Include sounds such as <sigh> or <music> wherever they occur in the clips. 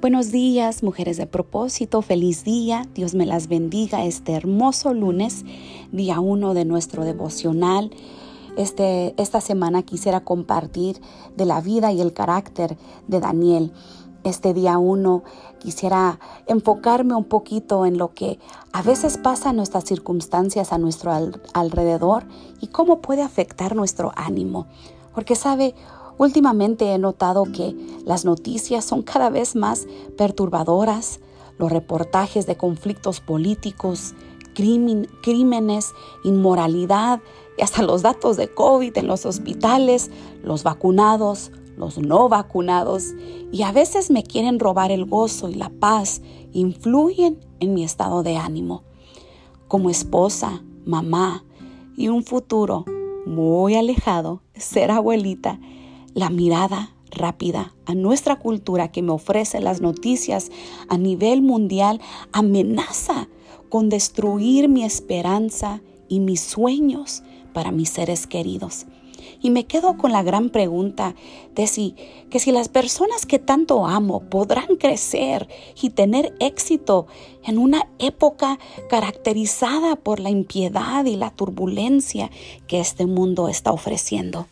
Buenos días, mujeres de propósito, feliz día, Dios me las bendiga este hermoso lunes, día uno de nuestro devocional. Este, esta semana quisiera compartir de la vida y el carácter de Daniel. Este día uno quisiera enfocarme un poquito en lo que a veces pasa en nuestras circunstancias a nuestro alrededor y cómo puede afectar nuestro ánimo. Porque sabe, Últimamente he notado que las noticias son cada vez más perturbadoras, los reportajes de conflictos políticos, crímenes, inmoralidad y hasta los datos de COVID en los hospitales, los vacunados, los no vacunados y a veces me quieren robar el gozo y la paz, influyen en mi estado de ánimo. Como esposa, mamá y un futuro muy alejado, ser abuelita, la mirada rápida a nuestra cultura que me ofrece las noticias a nivel mundial amenaza con destruir mi esperanza y mis sueños para mis seres queridos. Y me quedo con la gran pregunta de si que si las personas que tanto amo podrán crecer y tener éxito en una época caracterizada por la impiedad y la turbulencia que este mundo está ofreciendo.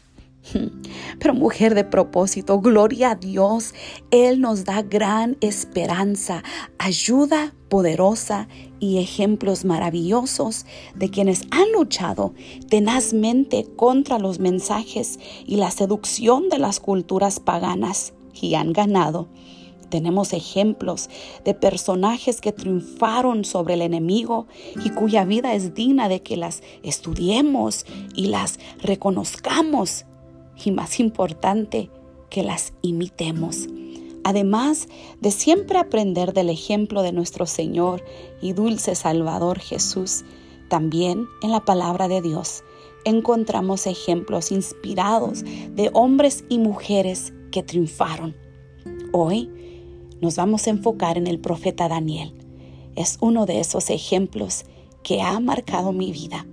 <laughs> Pero mujer de propósito, gloria a Dios, Él nos da gran esperanza, ayuda poderosa y ejemplos maravillosos de quienes han luchado tenazmente contra los mensajes y la seducción de las culturas paganas y han ganado. Tenemos ejemplos de personajes que triunfaron sobre el enemigo y cuya vida es digna de que las estudiemos y las reconozcamos y más importante, que las imitemos. Además de siempre aprender del ejemplo de nuestro Señor y dulce Salvador Jesús, también en la palabra de Dios encontramos ejemplos inspirados de hombres y mujeres que triunfaron. Hoy nos vamos a enfocar en el profeta Daniel. Es uno de esos ejemplos que ha marcado mi vida.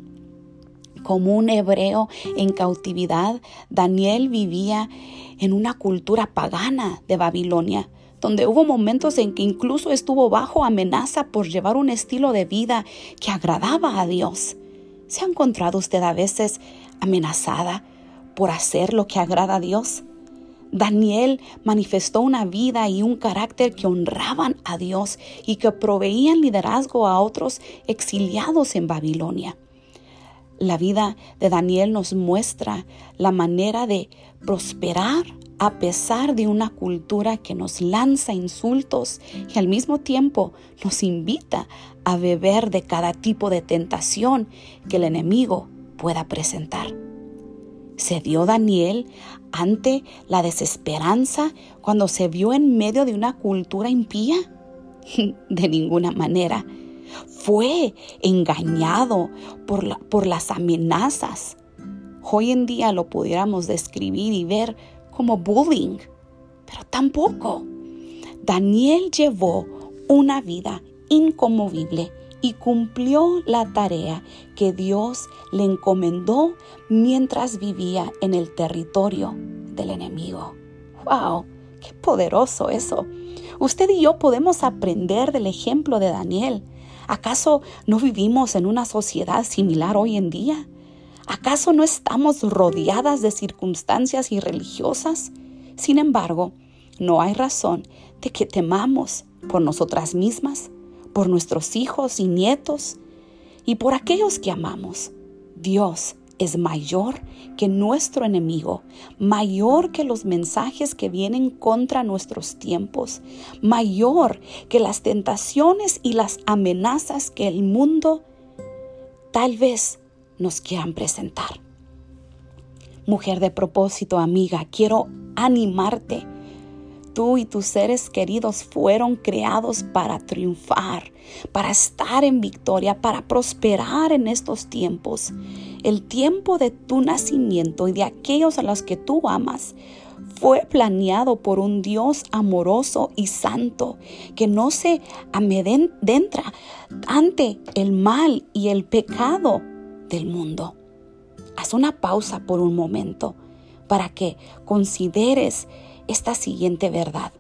Como un hebreo en cautividad, Daniel vivía en una cultura pagana de Babilonia, donde hubo momentos en que incluso estuvo bajo amenaza por llevar un estilo de vida que agradaba a Dios. ¿Se ha encontrado usted a veces amenazada por hacer lo que agrada a Dios? Daniel manifestó una vida y un carácter que honraban a Dios y que proveían liderazgo a otros exiliados en Babilonia. La vida de Daniel nos muestra la manera de prosperar a pesar de una cultura que nos lanza insultos y al mismo tiempo nos invita a beber de cada tipo de tentación que el enemigo pueda presentar. ¿Se dio Daniel ante la desesperanza cuando se vio en medio de una cultura impía? <laughs> De ninguna manera fue engañado por, por las amenazas. Hoy en día lo pudiéramos describir y ver como bullying, pero tampoco. Daniel llevó una vida incomovible y cumplió la tarea que Dios le encomendó mientras vivía en el territorio del enemigo. ¡Wow! ¡Qué poderoso eso! Usted y yo podemos aprender del ejemplo de Daniel. ¿Acaso no vivimos en una sociedad similar hoy en día? ¿Acaso no estamos rodeadas de circunstancias irreligiosas? Sin embargo, no hay razón de que temamos por nosotras mismas, por nuestros hijos y nietos y por aquellos que amamos. Dios es mayor que nuestro enemigo, mayor que los mensajes que vienen contra nuestros tiempos, mayor que las tentaciones y las amenazas que el mundo tal vez nos quieran presentar. Mujer de propósito, amiga, quiero animarte tú y tus seres queridos fueron creados para triunfar, para estar en victoria, para prosperar en estos tiempos. El tiempo de tu nacimiento y de aquellos a los que tú amas fue planeado por un Dios amoroso y santo que no se amedrenta ante el mal y el pecado del mundo. Haz una pausa por un momento para que consideres esta siguiente verdad.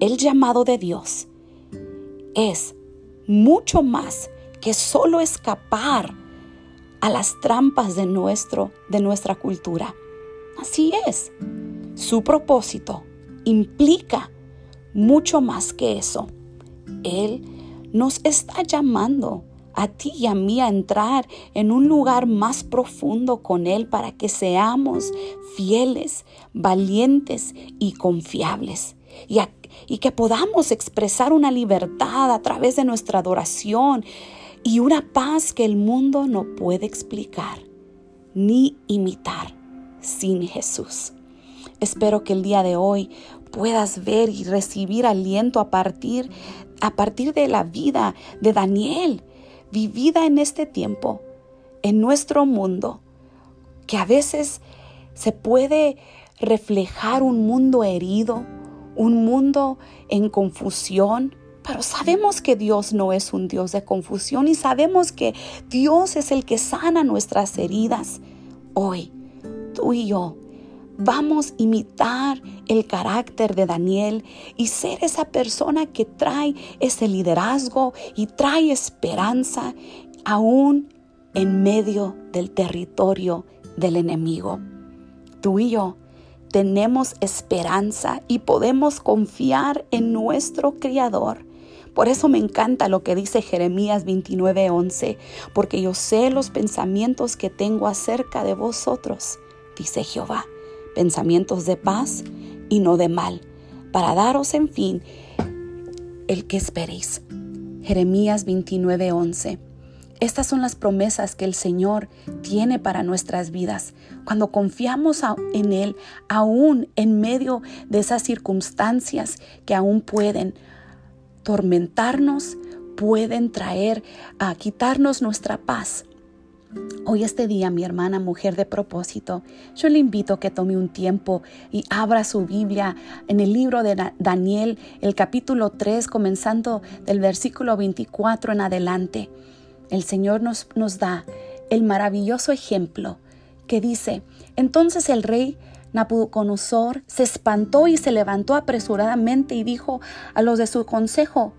el llamado de Dios es mucho más que solo escapar a las trampas de, nuestro, de nuestra cultura. Así es. Su propósito implica mucho más que eso. Él nos está llamando a ti y a mí a entrar en un lugar más profundo con Él para que seamos fieles, valientes y confiables. Y, que podamos expresar una libertad a través de nuestra adoración y una paz que el mundo no puede explicar ni imitar sin Jesús. Espero que el día de hoy puedas ver y recibir aliento a partir, a partir de la vida de Daniel, vivida en este tiempo, en nuestro mundo, que a veces se puede reflejar un mundo herido, un mundo en confusión, pero sabemos que Dios no es un Dios de confusión y sabemos que Dios es el que sana nuestras heridas. Hoy, tú y yo vamos a imitar el carácter de Daniel y ser esa persona que trae ese liderazgo y trae esperanza aún en medio del territorio del enemigo. Tú y yo tenemos esperanza y podemos confiar en nuestro Creador. Por eso me encanta lo que dice Jeremías 29:11, porque yo sé los pensamientos que tengo acerca de vosotros, dice Jehová pensamientos de paz y no de mal, para daros en fin el que esperéis. Jeremías 29:11. Estas son las promesas que el Señor tiene para nuestras vidas. Cuando confiamos en Él, aún en medio de esas circunstancias que aún pueden tormentarnos, pueden traer a quitarnos nuestra paz. Hoy este día, mi hermana mujer de propósito, yo le invito a que tome un tiempo y abra su Biblia en el libro de Daniel, el capítulo 3, comenzando del versículo 24 en adelante. El Señor nos, nos da el maravilloso ejemplo que dice, entonces el rey Nabucodonosor se espantó y se levantó apresuradamente y dijo a los de su consejo,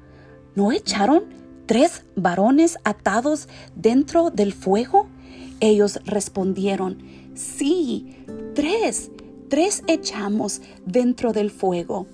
¿no echaron tres varones atados dentro del fuego? Ellos respondieron, sí, tres, tres echamos dentro del fuego.